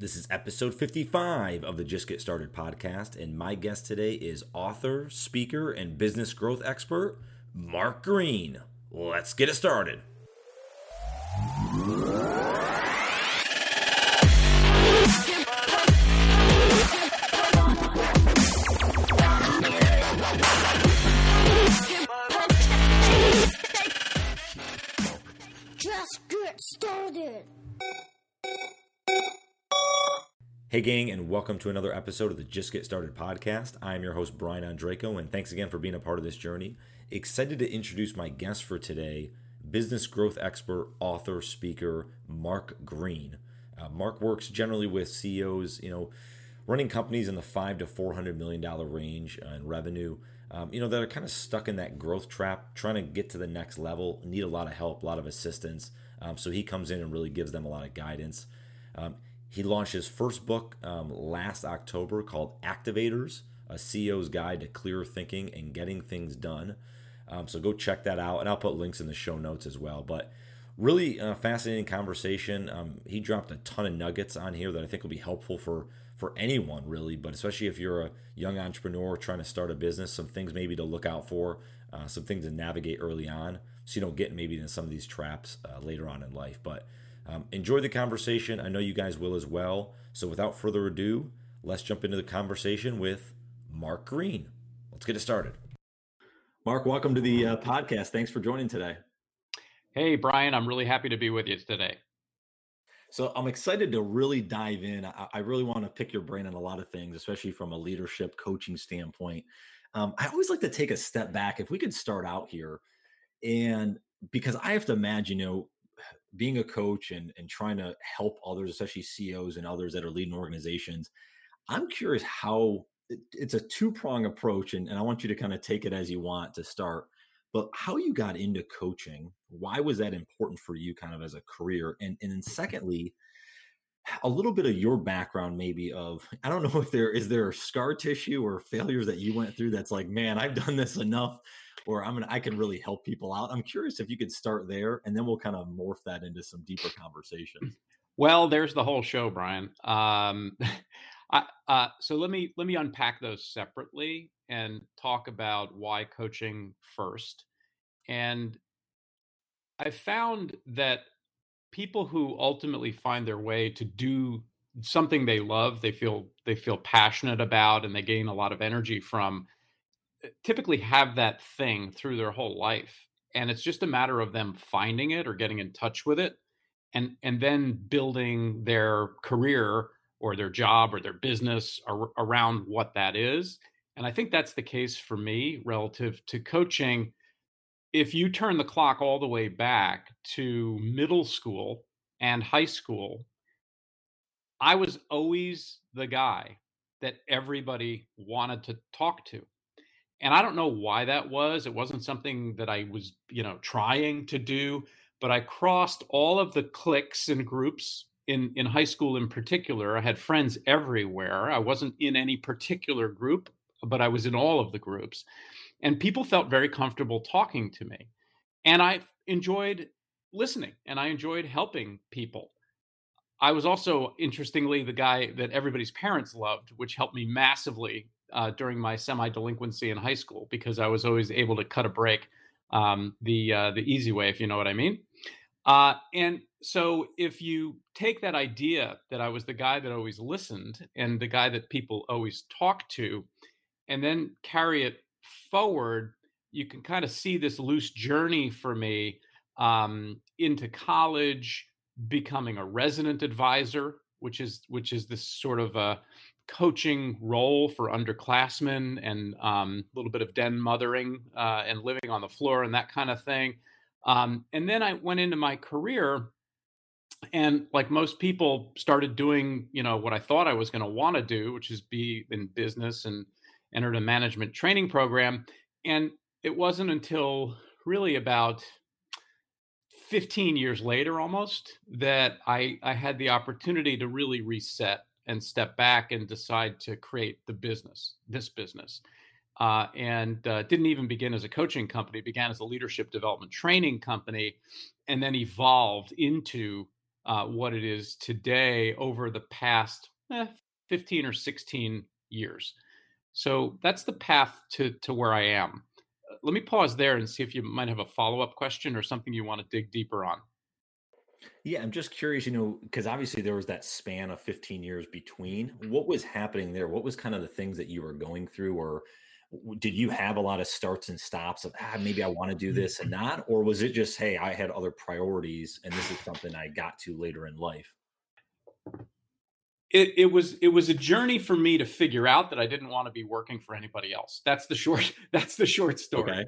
This is episode 55 of the Just Get Started podcast, and my guest today is author, speaker, and business growth expert, Mark Green. Let's get it started. Just get started. Hey, gang, and welcome to another episode of the Just Get Started podcast. I'm your host, Brian Andreco, and thanks again for being a part of this journey. Excited to introduce my guest for today, business growth expert, author, speaker, Mark Green. Uh, Mark works generally with CEOs, you know, running companies in the five to four hundred million dollar range uh, in revenue. Um, you know that are kind of stuck in that growth trap, trying to get to the next level, need a lot of help, a lot of assistance. Um, so he comes in and really gives them a lot of guidance. Um, he launched his first book um, last October called Activators, a CEO's Guide to Clear Thinking and Getting Things Done. Um, so go check that out, and I'll put links in the show notes as well. But really uh, fascinating conversation. Um, he dropped a ton of nuggets on here that I think will be helpful for for anyone really, but especially if you're a young entrepreneur trying to start a business. Some things maybe to look out for, uh, some things to navigate early on, so you don't get maybe into some of these traps uh, later on in life. But um, enjoy the conversation. I know you guys will as well. So without further ado, let's jump into the conversation with Mark Green. Let's get it started. Mark, welcome to the uh, podcast. Thanks for joining today. Hey, Brian, I'm really happy to be with you today. So I'm excited to really dive in. I, I really want to pick your brain on a lot of things, especially from a leadership coaching standpoint. Um, I always like to take a step back. If we could start out here, and because I have to imagine, you know, being a coach and, and trying to help others, especially CEOs and others that are leading organizations, I'm curious how it, it's a two prong approach. And, and I want you to kind of take it as you want to start. But how you got into coaching, why was that important for you kind of as a career? And, and then secondly, a little bit of your background maybe of i don't know if there is there scar tissue or failures that you went through that's like man i've done this enough or I'm gonna I can really help people out. I'm curious if you could start there, and then we'll kind of morph that into some deeper conversations. Well, there's the whole show, Brian. Um, I, uh, so let me let me unpack those separately and talk about why coaching first. And I found that people who ultimately find their way to do something they love, they feel they feel passionate about, and they gain a lot of energy from Uh, typically have that thing through their whole life and it's just a matter of them finding it or getting in touch with it and and then building their career or their job or their business ar- around what that is and i think that's the case for me relative to coaching. If you turn the clock all the way back to middle school and high school i was always the guy that everybody wanted to talk to and I don't know why that was. It wasn't something that I was, you know, trying to do, but I crossed all of the cliques and groups in in high school in particular. I had friends everywhere. I wasn't in any particular group, but I was in all of the groups. And people felt very comfortable talking to me. And I enjoyed listening and I enjoyed helping people. I was also, interestingly, the guy that everybody's parents loved, which helped me massively uh, during my semi-delinquency in high school because I was always able to cut a break um, the uh, the easy way, if you know what I mean. Uh, and so, if you take that idea that I was the guy that always listened and the guy that people always talked to, and then carry it forward, you can kind of see this loose journey for me um, into college, becoming a resident advisor, which is which is this sort of a coaching role for underclassmen and um, a little bit of den mothering uh, and living on the floor and that kind of thing. Um, and then I went into my career and like most people started doing, you know, what I thought I was going to want to do, which is be in business and entered a management training program. And it wasn't until really about 15 years later almost that I, I had the opportunity to really reset and step back and decide to create the business, this business. Uh, and uh, didn't even begin as a coaching company, began as a leadership development training company, and then evolved into uh, what it is today over the past eh, 15 or 16 years. So that's the path to, to where I am. Let me pause there and see if you might have a follow up question or something you want to dig deeper on. Yeah, I'm just curious, you know, because obviously there was that span of 15 years between. What was happening there? What was kind of the things that you were going through, or did you have a lot of starts and stops of ah, maybe I want to do this and not, or was it just hey, I had other priorities and this is something I got to later in life? it, it was it was a journey for me to figure out that I didn't want to be working for anybody else. That's the short that's the short story. Okay.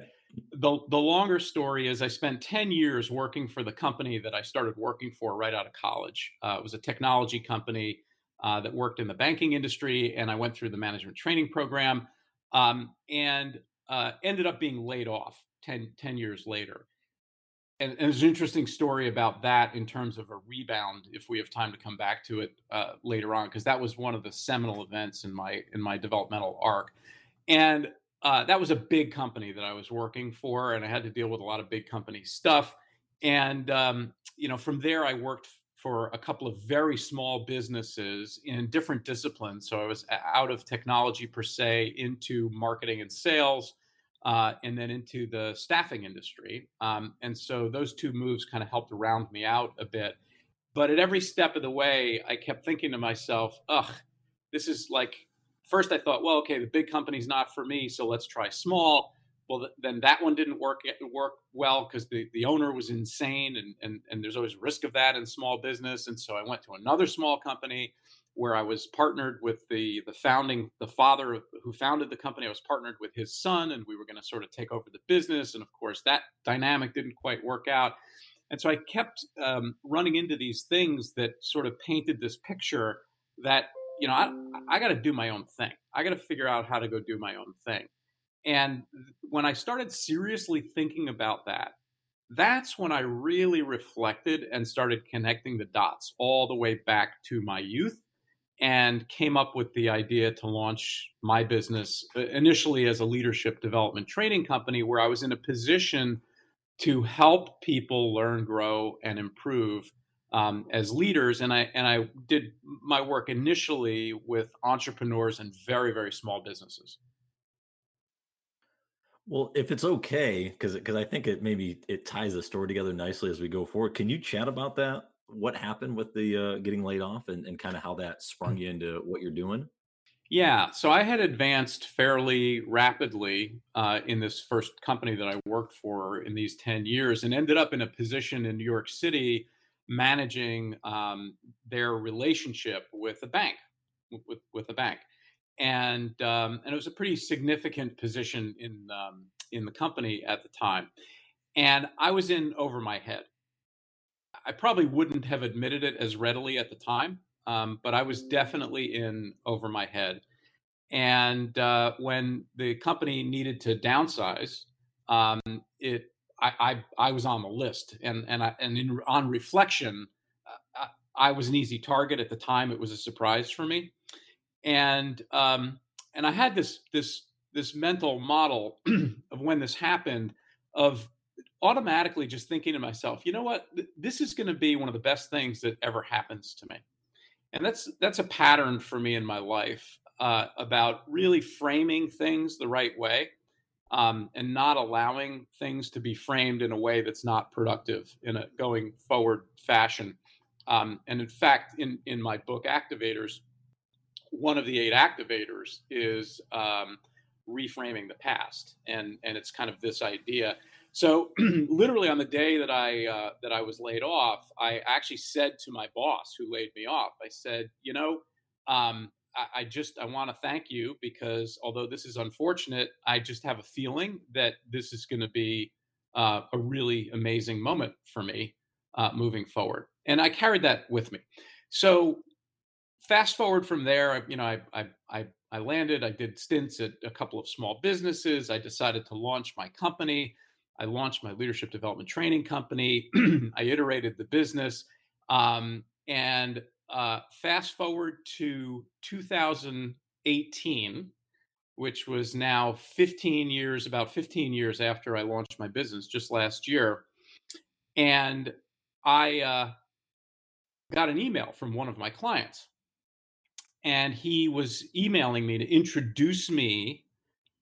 The the longer story is I spent 10 years working for the company that I started working for right out of college. Uh, it was a technology company uh, that worked in the banking industry, and I went through the management training program um, and uh, ended up being laid off 10, 10 years later and, and, there's an interesting story about that in terms of a rebound if we have time to come back to it uh, later on because that was one of the seminal events in my in my developmental arc and uh, that was a big company that i was working for and i had to deal with a lot of big company stuff and um, you know from there i worked for a couple of very small businesses in different disciplines so i was out of technology per se into marketing and sales uh, and then into the staffing industry. Um, and so those two moves kind of helped round me out a bit. But at every step of the way, I kept thinking to myself, ugh, this is like, first I thought, well, okay, the big company's not for me, so let's try small. Well, th- then that one didn't work work well because the, the owner was insane, and, and, and there's always risk of that in small business. And so I went to another small company where I was partnered with the the founding the father who founded the company. I was partnered with his son, and we were going to sort of take over the business. And of course, that dynamic didn't quite work out. And so I kept um, running into these things that sort of painted this picture that you know I, I got to do my own thing. I got to figure out how to go do my own thing. And when I started seriously thinking about that, that's when I really reflected and started connecting the dots all the way back to my youth and came up with the idea to launch my business uh, initially as a leadership development training company where I was in a position to help people learn, grow, and improve um, as leaders. And I and I did my work initially with entrepreneurs and very very small businesses. Well, if it's okay, because because I think it maybe it ties the story together nicely as we go forward. Can you chat about that? what happened with the uh, getting laid off and, and kind of how that sprung you into what you're doing? Yeah, so I had advanced fairly rapidly uh, in this first company that I worked for in these 10 years and ended up in a position in New York City managing um, their relationship with the bank, with, with a bank. And, um, and it was a pretty significant position in, um, in the company at the time. And I was in over my head. I probably wouldn't have admitted it as readily at the time, um, but I was definitely in over my head. And uh, when the company needed to downsize, um, it I, I, I was on the list, and and I, and in, on reflection, uh, I was an easy target at the time. It was a surprise for me, and um, and I had this this this mental model of when this happened of automatically just thinking to myself, you know what, this is going to be one of the best things that ever happens to me, and that's that's a pattern for me in my life uh, about really framing things the right way. Um, and not allowing things to be framed in a way that's not productive in a going forward fashion. Um, and in fact, in, in my book, Activators, one of the eight activators is um, reframing the past. And, and it's kind of this idea so literally on the day that I uh, that I was laid off, I actually said to my boss who laid me off, I said, you know, um, I, just I want to thank you because although this is unfortunate, I just have a feeling that this is going to be uh, a really amazing moment for me uh, moving forward, and I carried that with me. So fast forward from there, you know, I I I, I landed. I did stints at a couple of small businesses. I decided to launch my company. I launched my leadership development training company. I iterated the business. Um, and uh, fast forward to 2018, which was now 15 years, about 15 years after I launched my business just last year. And I, uh, got an email from one of my clients. And he was emailing me to introduce me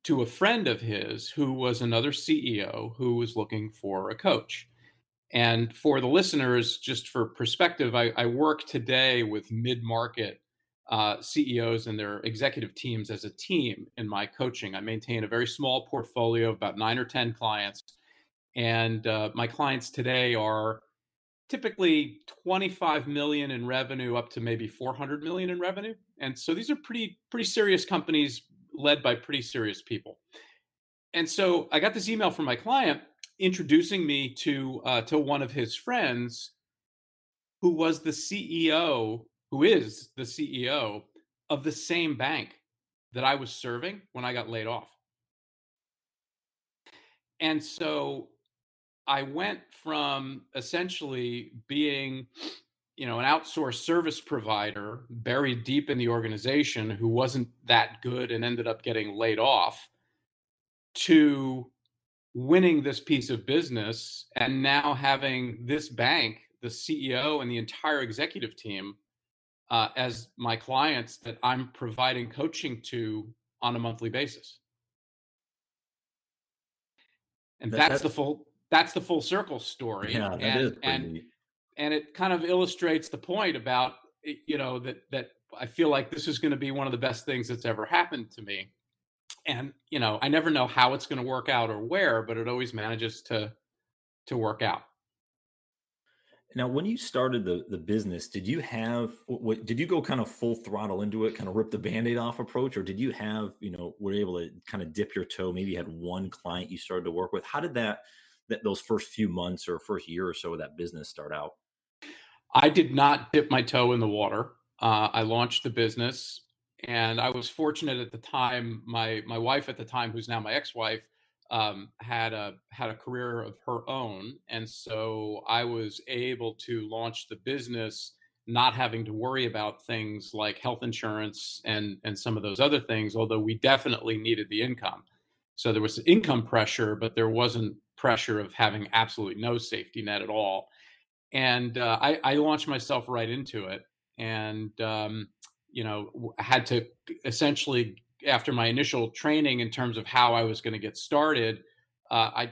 to a friend of his who was another CEO who was looking for a coach. And for the listeners, just for perspective, I, I work today with mid market uh, CEOs and their executive teams as a team in my coaching. I maintain a very small portfolio of about nine or 10 clients. And uh, my clients today are typically 25 million in revenue up to maybe 400 million in revenue. And so these are pretty, pretty serious companies led by pretty serious people. And so I got this email from my client introducing me to uh, to one of his friends who was the CEO who is the CEO of the same bank that I was serving when I got laid off. And so I went from essentially being, you know, an outsourced service provider buried deep in the organization who wasn't that good and ended up getting laid off to winning this piece of business and now having this bank, the CEO and the entire executive team uh, as my clients that I'm providing coaching to on a monthly basis. And that's, that's the full that's the full circle story. Yeah, and, is and neat. and it kind of illustrates the point about you know that that I feel like this is going to be one of the best things that's ever happened to me. And you know, I never know how it's going to work out or where, but it always manages to to work out. Now, when you started the the business, did you have what? Did you go kind of full throttle into it, kind of rip the band-aid off approach, or did you have you know were able to kind of dip your toe? Maybe you had one client you started to work with. How did that that those first few months or first year or so of that business start out? I did not dip my toe in the water. Uh, I launched the business, and I was fortunate at the time. My my wife at the time, who's now my ex-wife, um, had a had a career of her own, and so I was able to launch the business, not having to worry about things like health insurance and and some of those other things. Although we definitely needed the income, so there was income pressure, but there wasn't pressure of having absolutely no safety net at all. And uh, I, I launched myself right into it, and um, you know had to essentially after my initial training in terms of how I was going to get started, uh, I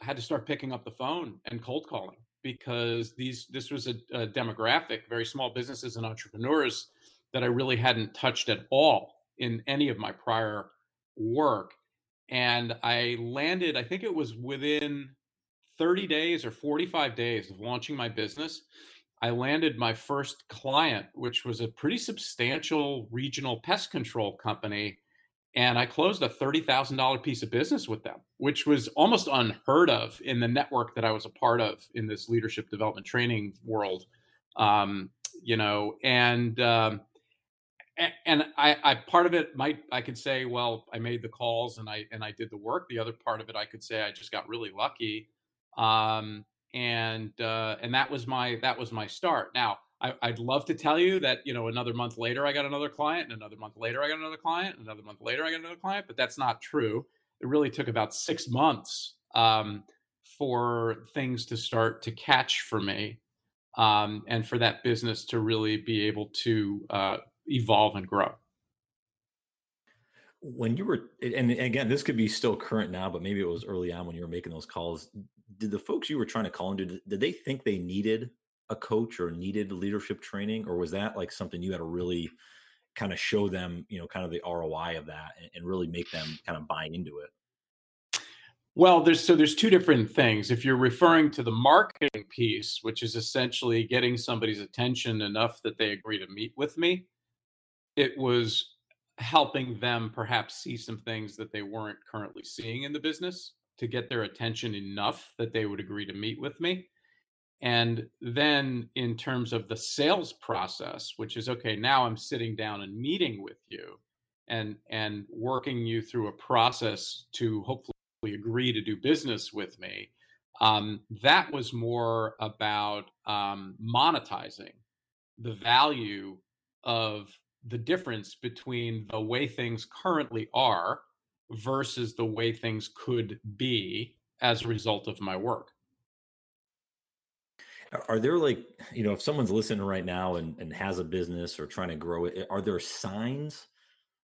had to start picking up the phone and cold calling because these this was a, a, demographic, very small businesses and entrepreneurs that I really hadn't touched at all in any of my prior work. And I landed, I think it was within 30 days or 45 days of launching my business. I landed my first client, which was a pretty substantial regional pest control company. And I closed a $30,000 piece of business with them, which was almost unheard of in the network that I was a part of in this leadership development training world. Um, you know, and, um, and I, I, part of it might I could say, well, I made the calls and I and I did the work. The other part of it, I could say, I just got really lucky. Um, and uh, and that was my that was my start. Now I, would love to tell you that you know another month later I got another client, and another month later I got another client, and another month later I got another client, but that's not true. It really took about six months um, for things to start to catch for me, um, and for that business to really be able to uh, evolve and grow when you were and again this could be still current now but maybe it was early on when you were making those calls did the folks you were trying to call into did, did they think they needed a coach or needed leadership training or was that like something you had to really kind of show them you know kind of the roi of that and, and really make them kind of buy into it? Well there's so there's two different things. If you're referring to the marketing piece which is essentially getting somebody's attention enough that they agree to meet with me it was helping them perhaps see some things that they weren't currently seeing in the business to get their attention enough that they would agree to meet with me. And then in terms of the sales process, which is okay, now I'm sitting down and meeting with you and and working you through a process to hopefully agree to do business with me. Um, that was more about um, monetizing the value of the difference between the way things currently are versus the way things could be as a result of my work. Are there like, you know, if someone's listening right now and, and has a business or trying to grow it, are there signs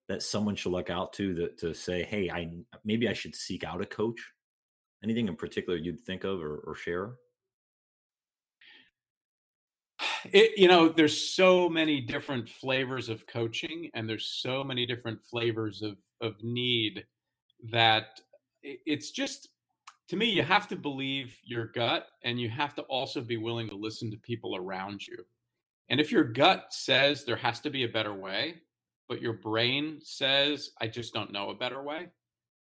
that someone should look out to that to say, hey, I maybe I should seek out a coach? Anything in particular you'd think of or, or share? It, you know, there's so many different flavors of coaching, and there's so many different flavors of of need that it's just to me, you have to believe your gut and you have to also be willing to listen to people around you. And if your gut says there has to be a better way, but your brain says, I just don't know a better way,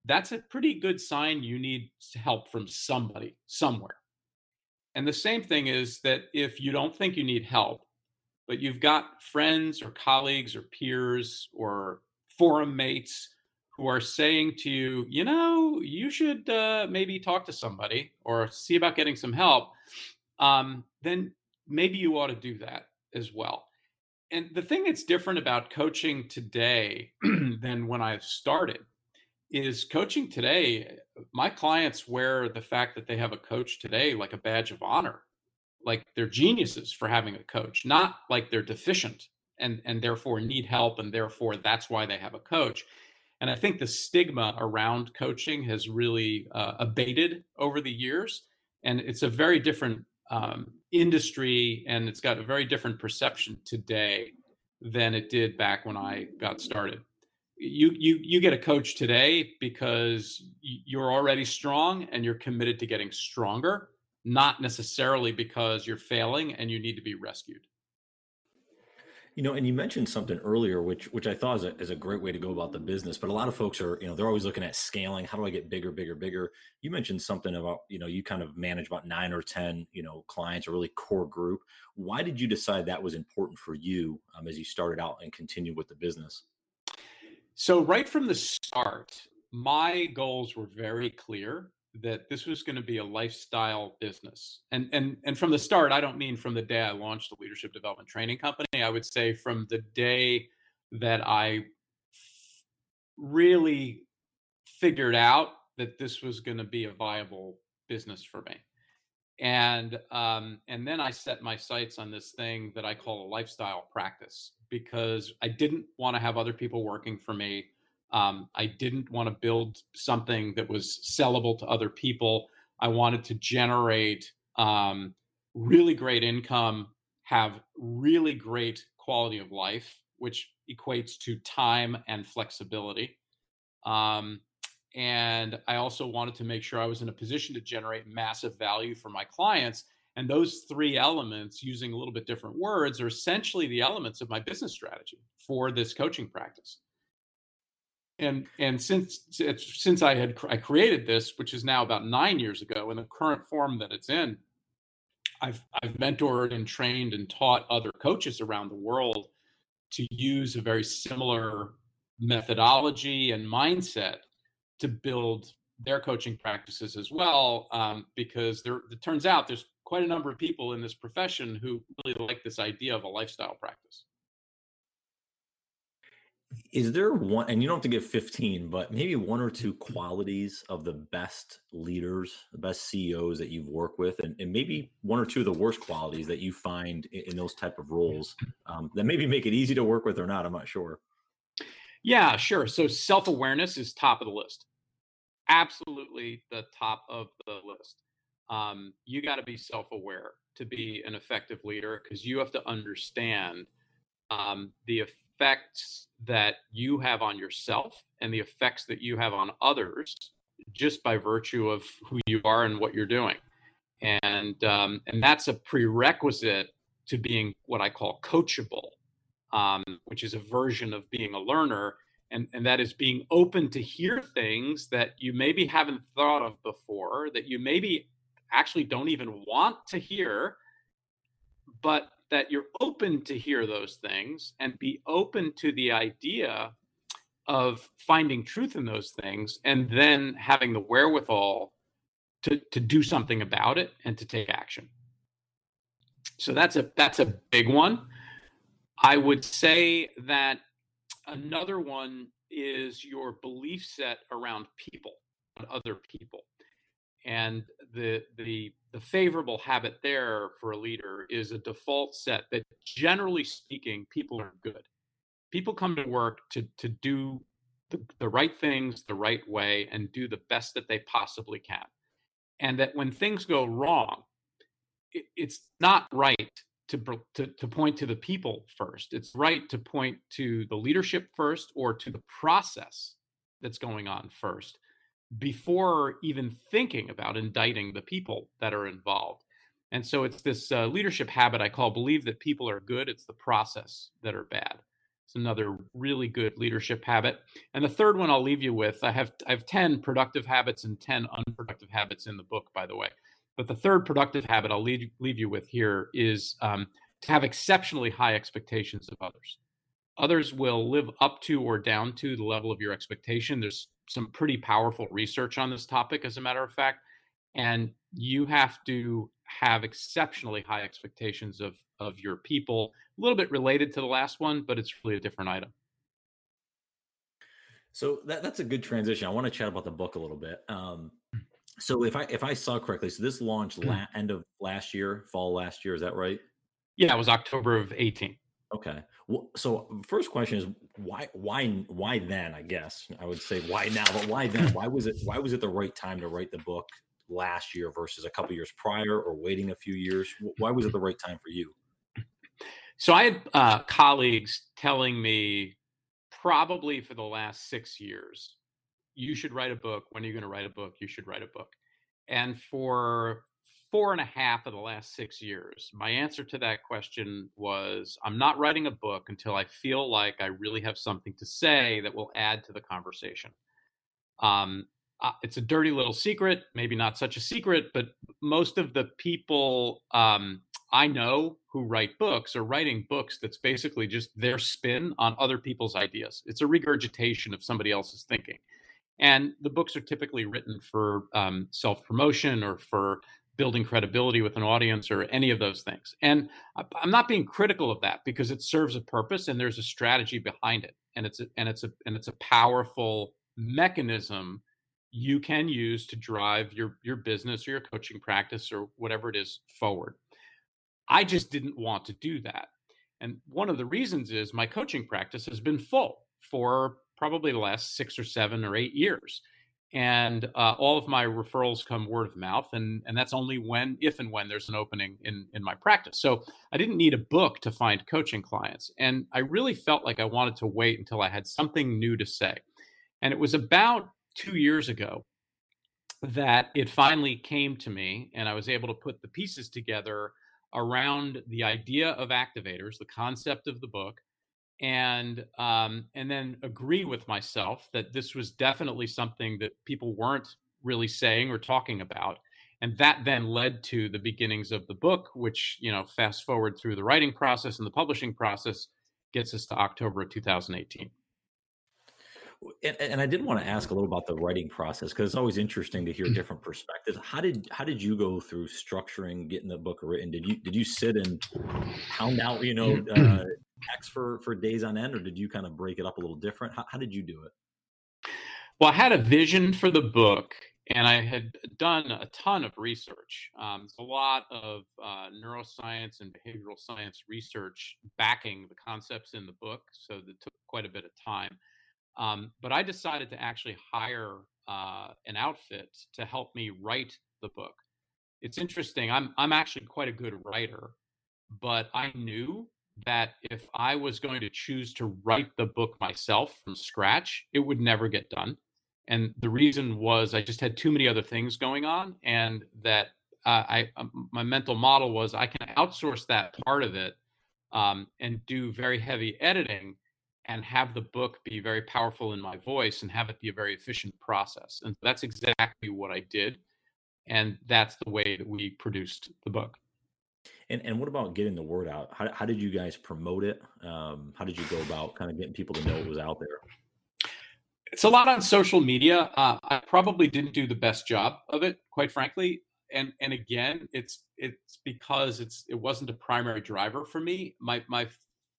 that's a pretty good sign you need help from somebody somewhere. And the same thing is that if you don't think you need help, but you've got friends or colleagues or peers or forum mates who are saying to you, you know, you should uh, maybe talk to somebody or see about getting some help, um, then maybe you ought to do that as well. And the thing that's different about coaching today than when I started is coaching today. My clients wear the fact that they have a coach today like a badge of honor, like they're geniuses for having a coach, not like they're deficient and and therefore need help and therefore that's why they have a coach and I think the stigma around coaching has really uh, abated over the years. And it's a very different um, industry and it's got a very different perception today than it did back when I got started. You, you, you get a coach today because you're already strong and you're committed to getting stronger, not necessarily because you're failing and you need to be rescued. You know, and you mentioned something earlier, which which I thought is a, is a great way to go about the business. But a lot of folks are, you know, they're always looking at scaling. How do I get bigger, bigger, bigger? You mentioned something about, you know, you kind of manage about nine or ten, you know, clients, a really core group. Why did you decide that was important for you um, as you started out and continued with the business? So right from the start, my goals were very clear that this was going to be a lifestyle business. And and and from the start, I don't mean from the day I launched the leadership development training company. I would say from the day that I really figured out that this was going to be a viable business for me. And um, and then I set my sights on this thing that I call a lifestyle practice because I didn't want to have other people working for me. Um, I didn't want to build something that was sellable to other people. I wanted to generate um, really great income, have really great quality of life, which equates to time and flexibility. Um, and I also wanted to make sure I was in a position to generate massive value for my clients. And those three elements, using a little bit different words, are essentially the elements of my business strategy for this coaching practice and and since since I had I created this, which is now about nine years ago, in the current form that it's in, I've I've mentored and trained and taught other coaches around the world to use a very similar methodology and mindset to build their coaching practices as well. Um, because there, it turns out there's quite a number of people in this profession who really like this idea of a lifestyle practice is there one and you don't have to give 15 but maybe one or two qualities of the best leaders the best ceos that you've worked with and, and maybe one or two of the worst qualities that you find in, in those type of roles um, that maybe make it easy to work with or not i'm not sure. Yeah sure so self-awareness is top of the list. Absolutely the top of the list. Um, you got to be self-aware to be an effective leader because you have to understand um, the effects that you have on yourself and the effects that you have on others just by virtue of who you are and what you're doing. And um, and that's a prerequisite to being what i call coachable um, which is a version of being a learner. And, and that is being open to hear things that you maybe haven't thought of before that you maybe actually don't even want to hear but that you're open to hear those things and be open to the idea of finding truth in those things and then having the wherewithal to, to do something about it and to take action. So that's a that's a big one. I would say that another one is your belief set around people other people And the the the favorable habit there for a leader is a default set that generally speaking, people are good. People come to work to to do the, the right things the right way and do the best that they possibly can. And that when things go wrong, it, it's not right to, to, to point to the people first. It's right to point to the leadership first or to the process that's going on first before even thinking about indicting the people that are involved. And so it's this uh, leadership habit I call believe that people are good, it's the process that are bad. It's another really good leadership habit. And the third one I'll leave you with, I have I have 10 productive habits and 10 unproductive habits in the book by the way. But the third productive habit I'll leave, leave you with here is um, to have exceptionally high expectations of others. Others will live up to or down to the level of your expectation. There's some pretty powerful research on this topic, as a matter of fact. And you have to have exceptionally high expectations of, of your people. A little bit related to the last one, but it's really a different item. So that, that's a good transition. I want to chat about the book a little bit. Um, so if I if I saw correctly, so this launched la- end of last year, fall last year. Is that right? Yeah, it was October of 18. Okay. Well, so first question is why why why then, I guess. I would say why now, but why then? Why was it why was it the right time to write the book last year versus a couple years prior or waiting a few years? Why was it the right time for you? So I had uh, colleagues telling me probably for the last 6 years, you should write a book. When are you going to write a book? You should write a book. And for four and a half of the last six years, my answer to that question was I'm not writing a book until I feel like I really have something to say that will add to the conversation. Um, uh, it's a dirty little secret, maybe not such a secret, but most of the people um, I know who write books are writing books that's basically just their spin on other people's ideas. It's a regurgitation of somebody else's thinking. And the books are typically written for um, self promotion or for building credibility with an audience or any of those things. And I'm not being critical of that because it serves a purpose and there's a strategy behind it. And it's a, and it's a and it's a powerful mechanism you can use to drive your your business or your coaching practice or whatever it is forward. I just didn't want to do that. And one of the reasons is my coaching practice has been full for probably the last six or seven or eight years and uh, all of my referrals come word of mouth and and that's only when if and when there's an opening in in my practice. So i didn't need a book to find coaching clients and i really felt like i wanted to wait until i had something new to say. And it was about two years ago that it finally came to me and i was able to put the pieces together around the idea of activators the concept of the book and um, and then agree with myself that this was definitely something that people weren't really saying or talking about and that then led to the beginnings of the book which you know fast forward through the writing process and the publishing process gets us to october of 2018 and, and, I did want to ask a little about the writing process because it's always interesting to hear mm. different perspectives. How did how did you go through structuring getting the book written? Did you did you sit and pound out you know uh, text for for days on end, or did you kind of break it up a little different? How, how did you do it? Well, I had a vision for the book, and I had done a ton of research. Um, there's a lot of uh, neuroscience and behavioral science research backing the concepts in the book, so that took quite a bit of time. Um, but I decided to actually hire uh, an outfit to help me write the book. It's interesting. I'm I'm actually quite a good writer, but I knew that if I was going to choose to write the book myself from scratch, it would never get done. And the reason was I just had too many other things going on, and that uh, I um, my mental model was I can outsource that part of it um, and do very heavy editing and have the book be very powerful in my voice and have it be a very efficient process. And that's exactly what I did. And that's the way that we produced the book. And and what about getting the word out? How how did you guys promote it? Um, how did you go about kind of getting people to know it was out there? It's a lot on social media. Uh, I probably didn't do the best job of it, quite frankly. And and again, it's it's because it's it wasn't a primary driver for me. My my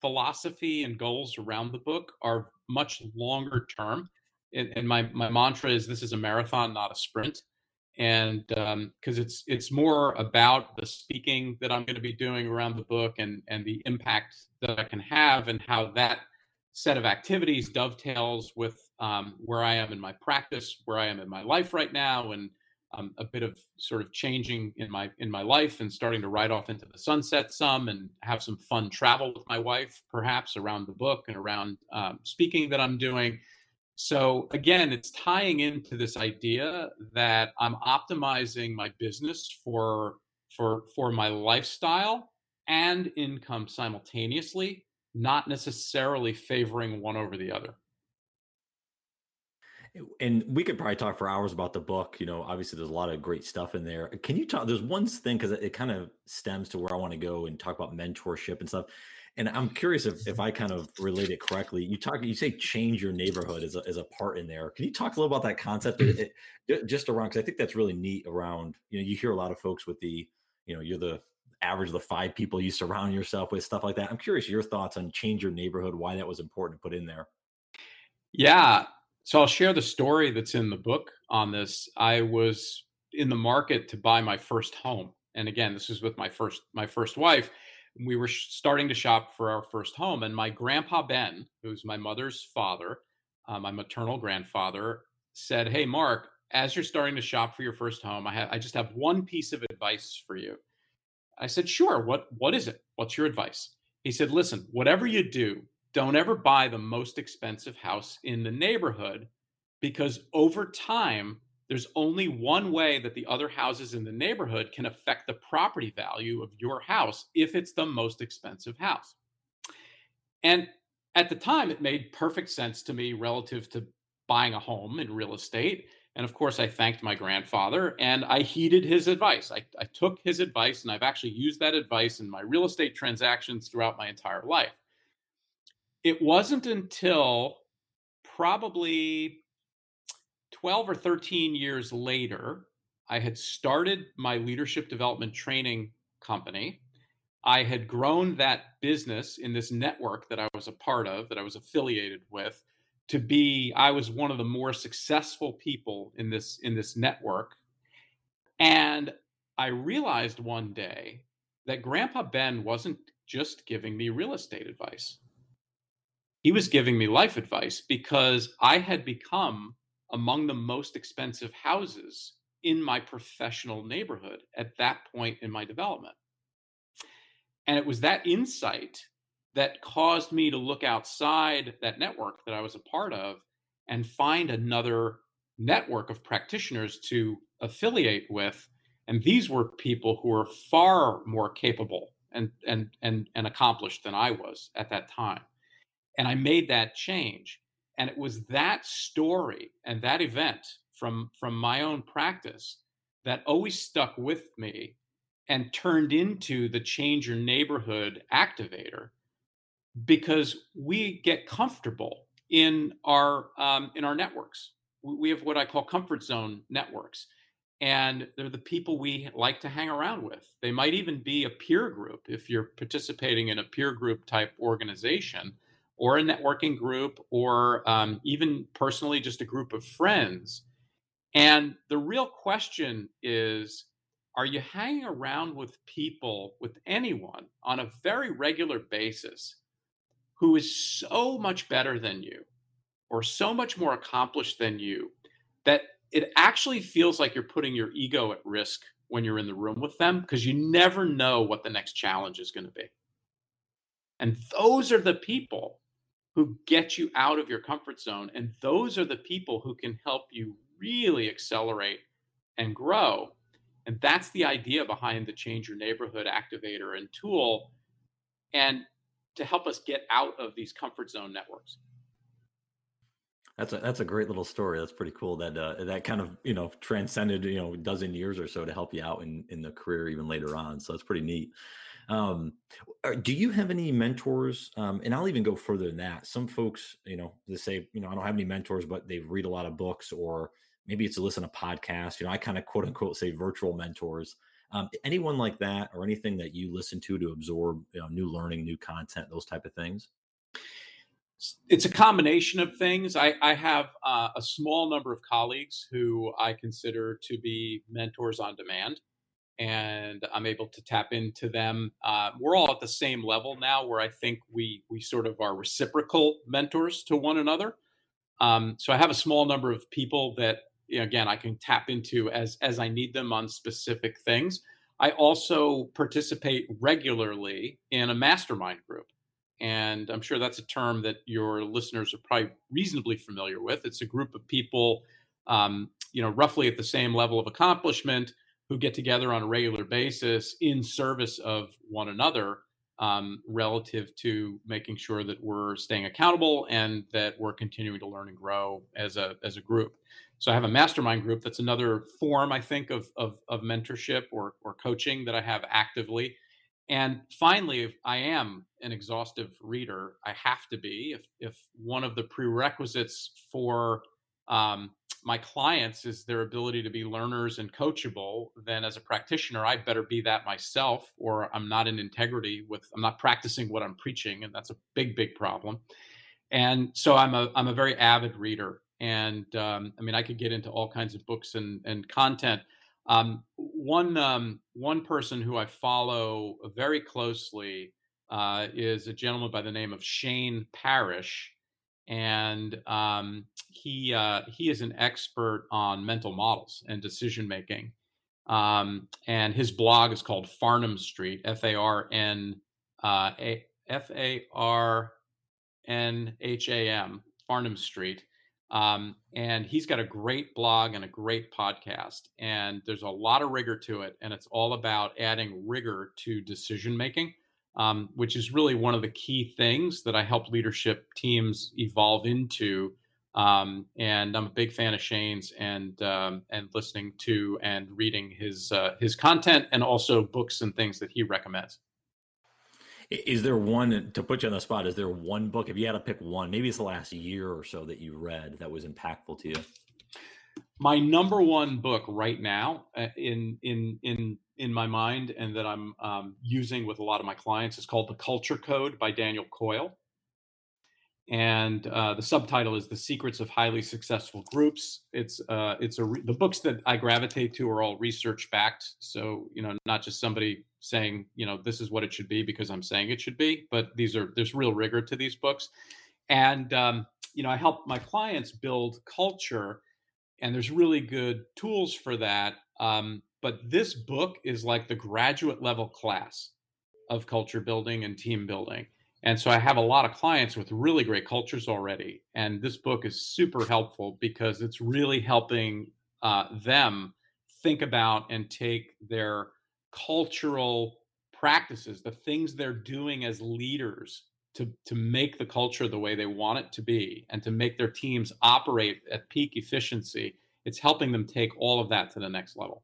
philosophy and goals around the book are much longer term. And, and my my mantra is this is a marathon, not a sprint. and because um, it's it's more about the speaking that I'm going to be doing around the book and and the impact that I can have and how that set of activities dovetails with um, where I am in my practice, where I am in my life right now, and um, a bit of sort of changing in my in my life and starting to ride off into the sunset some and have some fun travel with my wife perhaps around the book and around um, speaking that i'm doing. So again it's tying into this idea that i'm optimizing my business for for for my lifestyle and income simultaneously not necessarily favoring one over the other and we could probably talk for hours about the book. You know, obviously there's a lot of great stuff in there. Can you talk? There's one thing because it, kind of stems to where I want to go and talk about mentorship and stuff. And I'm curious if, if I kind of relate it correctly. You talk, you say change your neighborhood as a, as a part in there. Can you talk a little about that concept it, it, just around? Because I think that's really neat around, you know, you hear a lot of folks with the, you know, you're the average of the five people you surround yourself with, stuff like that. I'm curious your thoughts on change your neighborhood, why that was important to put in there. Yeah, so I'll share the story that's in the book on this. I was in the market to buy my first home, and again, this was with my first my first wife. We were starting to shop for our first home, and my grandpa Ben, who's my mother's father, uh, my maternal grandfather, said, "Hey, Mark, as you're starting to shop for your first home, I have I just have one piece of advice for you." I said, "Sure. What what is it? What's your advice?" He said, "Listen, whatever you do, don't ever buy the most expensive house in the neighborhood because over time, there's only one way that the other houses in the neighborhood can affect the property value of your house if it's the most expensive house. And at the time, it made perfect sense to me relative to buying a home in real estate. And of course, I thanked my grandfather and I heeded his advice. I, I took his advice and I've actually used that advice in my real estate transactions throughout my entire life it wasn't until probably 12 or 13 years later, I had started my leadership development training company. I had grown that business in this network that I was a part of, that I was affiliated with, to be I was one of the more successful people in this in this network. And I realized one day that Grandpa Ben wasn't just giving me real estate advice he was giving me life advice because I had become among the most expensive houses in my professional neighborhood at that point in my development. And it was that insight that caused me to look outside that network that I was a part of and find another network of practitioners to affiliate with. And these were people who were far more capable and, and, and, and accomplished than I was at that time. And I made that change. And it was that story and that event from, from my own practice that always stuck with me and turned into the change your neighborhood activator because we get comfortable in our um, in our networks we have what i call comfort zone networks and they're the people we like to hang around with they might even be a peer group if you're participating in a peer group type organization or a networking group or um, even personally just a group of friends. And the real question is are you hanging around with people, with anyone on a very regular basis who is so much better than you or so much more accomplished than you that it actually feels like you're putting your ego at risk when you're in the room with them because you never know what the next challenge is going to be. And those are the people who get you out of your comfort zone. And those are the people who can help you really accelerate and grow. And that's the idea behind the Change Your Neighborhood activator and tool, and to help us get out of these comfort zone networks. That's a that's a great little story. That's pretty cool. That uh, that kind of you know transcended you know a dozen years or so to help you out in in the career even later on. So it's pretty neat. Um, do you have any mentors? Um, and I'll even go further than that. Some folks, you know, they say, you know, I don't have any mentors, but they read a lot of books, or maybe it's to listen to podcasts. You know, I kind of quote unquote say virtual mentors. Um, anyone like that, or anything that you listen to to absorb you know, new learning, new content, those type of things? it's a combination of things. I, I have uh, a small number of colleagues who I consider to be mentors on demand, and I'm able to tap into them. Uh, we're all at the same level now, where I think we we sort of are reciprocal mentors to one another. Um, so I have a small number of people that you know, again I can tap into as as I need them on specific things. I also participate regularly in a mastermind group. And I'm sure that's a term that your listeners are probably reasonably familiar with. It's a group of people, um, you know, roughly at the same level of accomplishment who get together on a regular basis in service of one another um, relative to making sure that we're staying accountable and that we're continuing to learn and grow as a as a group. So I have a mastermind group. That's another form I think of of, of mentorship or or coaching that I have actively. And finally, I am an exhaustive reader, I have to be. If if one of the prerequisites for um, my clients is their ability to be learners and coachable, then as a practitioner, I better be that myself, or I'm not in integrity with. I'm not practicing what I'm preaching, and that's a big, big problem. And so I'm a I'm a very avid reader, and um, I mean I could get into all kinds of books and and content. Um, one um, one person who I follow very closely uh, is a gentleman by the name of Shane Parrish, and um, he uh, he is an expert on mental models and decision making. Um, and his blog is called Farnham Street, F A R N uh, F A R N H A M, Street. Um, and he's got a great blog and a great podcast. And there's a lot of rigor to it. And it's all about adding rigor to decision making, um, which is really one of the key things that I help leadership teams evolve into. Um, and I'm a big fan of Shane's and um, and listening to and reading his uh, his content and also books and things that he recommends. Is there one to put you on the spot? Is there one book, if you had to pick one, maybe it's the last year or so that you read that was impactful to you? My number one book right now, uh, in in in in my mind, and that I'm um, using with a lot of my clients, is called "The Culture Code" by Daniel Coyle. And uh, the subtitle is "The Secrets of Highly Successful Groups." It's uh, it's a re- the books that I gravitate to are all research backed, so you know not just somebody saying you know this is what it should be because I'm saying it should be, but these are there's real rigor to these books, and um, you know I help my clients build culture, and there's really good tools for that. Um, but this book is like the graduate level class of culture building and team building and so I have a lot of clients with really great cultures already. And this book is super helpful because it's really helping uh, them think about and take their cultural practices, the things they're doing as leaders to, to make the culture the way they want it to be and to make their teams operate at peak efficiency. It's helping them take all of that to the next level.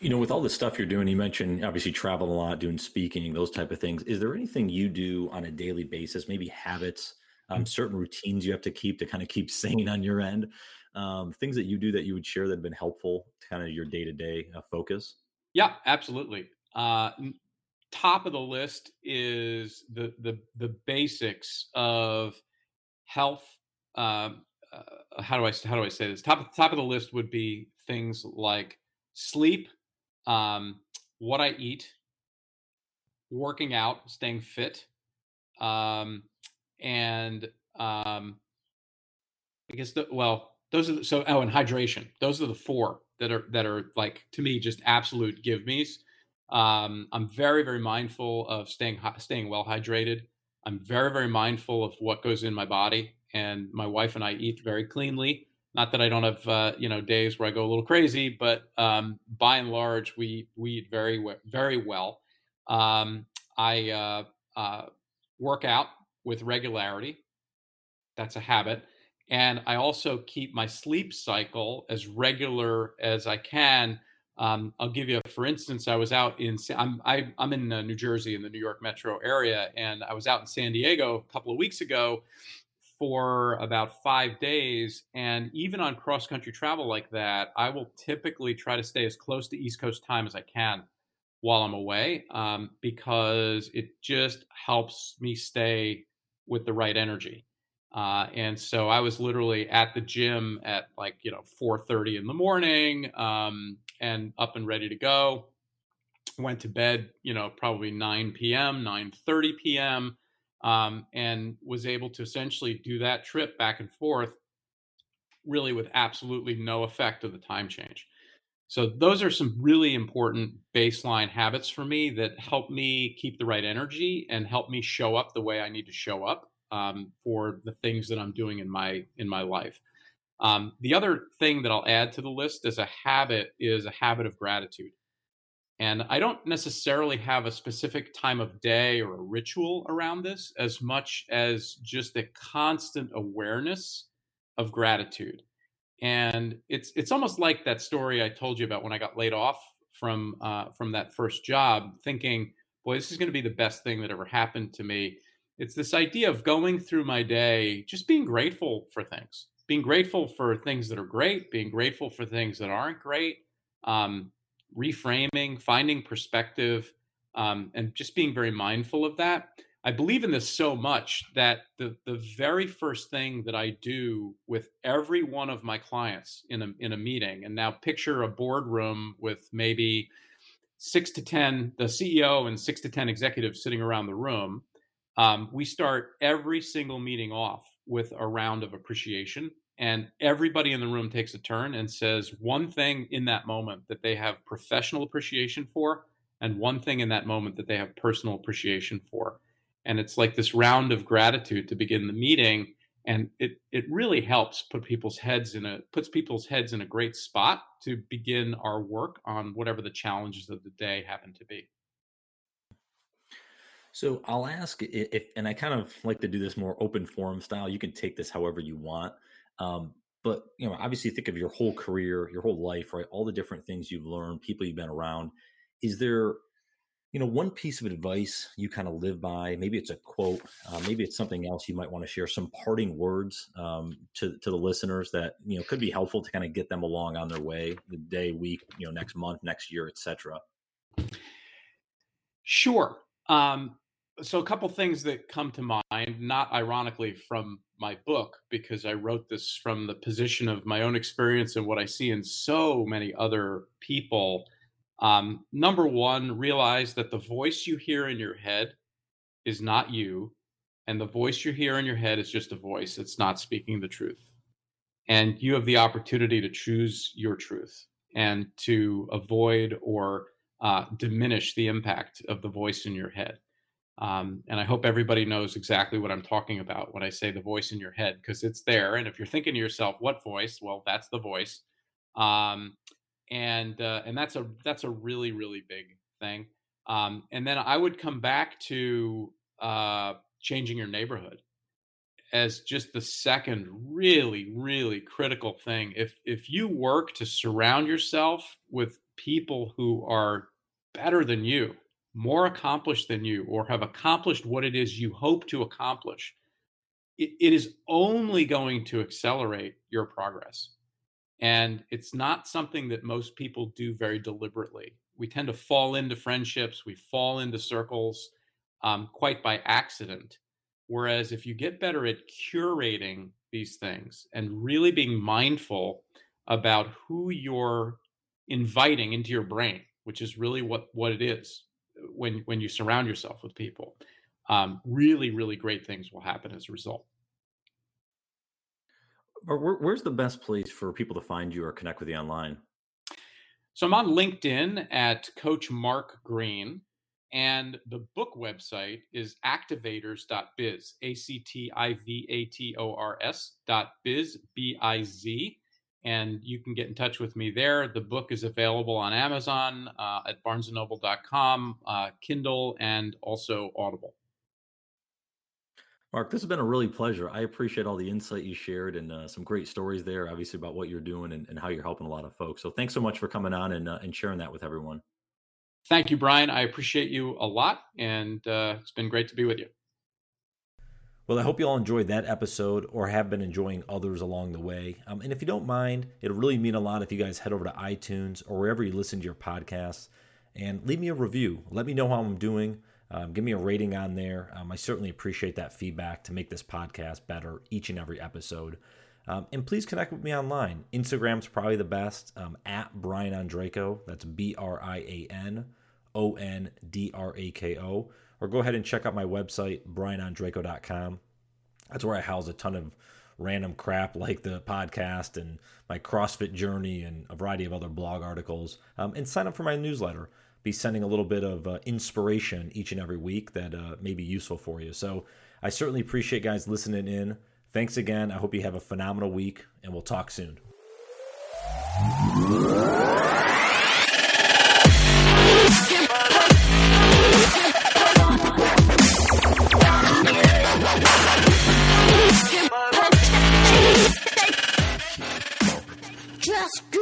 You know, with all the stuff you're doing, you mentioned obviously travel a lot, doing speaking, those type of things. Is there anything you do on a daily basis, maybe habits, um, mm. certain routines you have to keep to kind of keep sane on your end? Um, things that you do that you would share that have been helpful to kind of your day to day focus? Yeah, absolutely. Uh, top of the list is the the the basics of health. Um, uh, how do I how do I say this? Top top of the list would be things like sleep, um, what I eat, working out, staying fit, um, and um, I guess the well, those are the, so oh, and hydration. Those are the four that are that are like to me just absolute give me's. Um, I'm very very mindful of staying staying well hydrated. I'm very very mindful of what goes in my body, and my wife and I eat very cleanly. Not that I don't have uh, you know days where I go a little crazy, but um, by and large, we we eat very very well. Um, I uh, uh, work out with regularity. That's a habit, and I also keep my sleep cycle as regular as I can. Um, I'll give you, a, for instance, I was out in I'm I, am i am in uh, New Jersey in the New York metro area, and I was out in San Diego a couple of weeks ago, for about five days. And even on cross country travel like that, I will typically try to stay as close to East Coast time as I can while I'm away um, because it just helps me stay with the right energy. Uh, and so I was literally at the gym at like you know 4:30 in the morning, um, and up and ready to go. Went to bed, you know, probably 9 p.m., 9:30 p.m., um, and was able to essentially do that trip back and forth, really with absolutely no effect of the time change. So those are some really important baseline habits for me that help me keep the right energy and help me show up the way I need to show up um, for the things that I'm doing in my in my life. Um, the other thing that I'll add to the list as a habit is a habit of gratitude. And I don't necessarily have a specific time of day or a ritual around this as much as just a constant awareness of gratitude. And it's it's almost like that story I told you about when I got laid off from uh, from that first job, thinking, "Boy, this is going to be the best thing that ever happened to me." it's this idea of going through my day just being grateful for things being grateful for things that are great being grateful for things that aren't great um, reframing finding perspective um, and just being very mindful of that. I believe in this so much that the, the very first thing that i do with every one of my clients in a, in a meeting and now picture a boardroom with maybe six to ten the ceo and six to ten executives sitting around the room um, we start every single meeting off with a round of appreciation, and everybody in the room takes a turn and says one thing in that moment that they have professional appreciation for, and one thing in that moment that they have personal appreciation for. And it's like this round of gratitude to begin the meeting and it it really helps put people's heads in a puts people's heads in a great spot to begin our work on whatever the challenges of the day happen to be so I'll ask if, and I kind of like to do this more open forum style. You can take this however you want. Um, but you know, obviously, think of your whole career, your whole life, right? All the different things you've learned, people you've been around. Is there, you know, one piece of advice you kind of live by? Maybe it's a quote, uh, maybe it's something else you might want to share. Some parting words um, to to the listeners that you know could be helpful to kind of get them along on their way, the day, week, you know, next month, next year, etc. Sure. Um, so a couple things that come to mind, not ironically from my book, because I wrote this from the position of my own experience and what I see in so many other people. Um, number one, realize that the voice you hear in your head is not you, and the voice you hear in your head is just a voice. It's not speaking the truth. And you have the opportunity to choose your truth and to avoid or uh, diminish the impact of the voice in your head. Um, and I hope everybody knows exactly what I'm talking about when I say the voice in your head, because it's there. And if you're thinking to yourself, "What voice?" Well, that's the voice, um, and uh, and that's a that's a really really big thing. Um, and then I would come back to uh, changing your neighborhood as just the second really really critical thing. If if you work to surround yourself with people who are better than you more accomplished than you or have accomplished what it is you hope to accomplish, it, it is only going to accelerate your progress. And it's not something that most people do very deliberately. We tend to fall into friendships, we fall into circles um, quite by accident. Whereas if you get better at curating these things and really being mindful about who you're inviting into your brain, which is really what, what it is when when you surround yourself with people um, really really great things will happen as a result. Where, where's the best place for people to find you or connect with you online? So i'm on linkedin at coach mark green and the book website is activators.biz a-c-t-i-v-a-t-o-r-s dot biz b-i-z and you can get in touch with me there. The book is available on Amazon, uh, at barnesandnoble.com, uh, Kindle, and also Audible. Mark, this has been a really pleasure. I appreciate all the insight you shared and uh, some great stories there, obviously, about what you're doing and, and, how you're helping a lot of folks. So thanks so much for coming on and, uh, and sharing that with everyone. Thank you, Brian. I appreciate you a lot, and uh, it's been great to be with you. Well, I hope you all enjoyed that episode or have been enjoying others along the way. Um, and if you don't mind, it'll really mean a lot if you guys head over to iTunes or wherever you listen to your podcasts and leave me a review. Let me know how I'm doing. Um, give me a rating on there. Um, I certainly appreciate that feedback to make this podcast better each and every episode. Um, and please connect with me online. Instagram's probably the best um, at Brian Ondrako. That's B R I A N O N D R A K O. Or go ahead and check out my website, brianondrako.com. That's where I house a ton of random crap like the podcast and my CrossFit journey and a variety of other blog articles. Um, and sign up for my newsletter. Be sending a little bit of uh, inspiration each and every week that uh, may be useful for you. So I certainly appreciate guys listening in. Thanks again. I hope you have a phenomenal week, and we'll talk soon.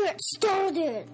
get started.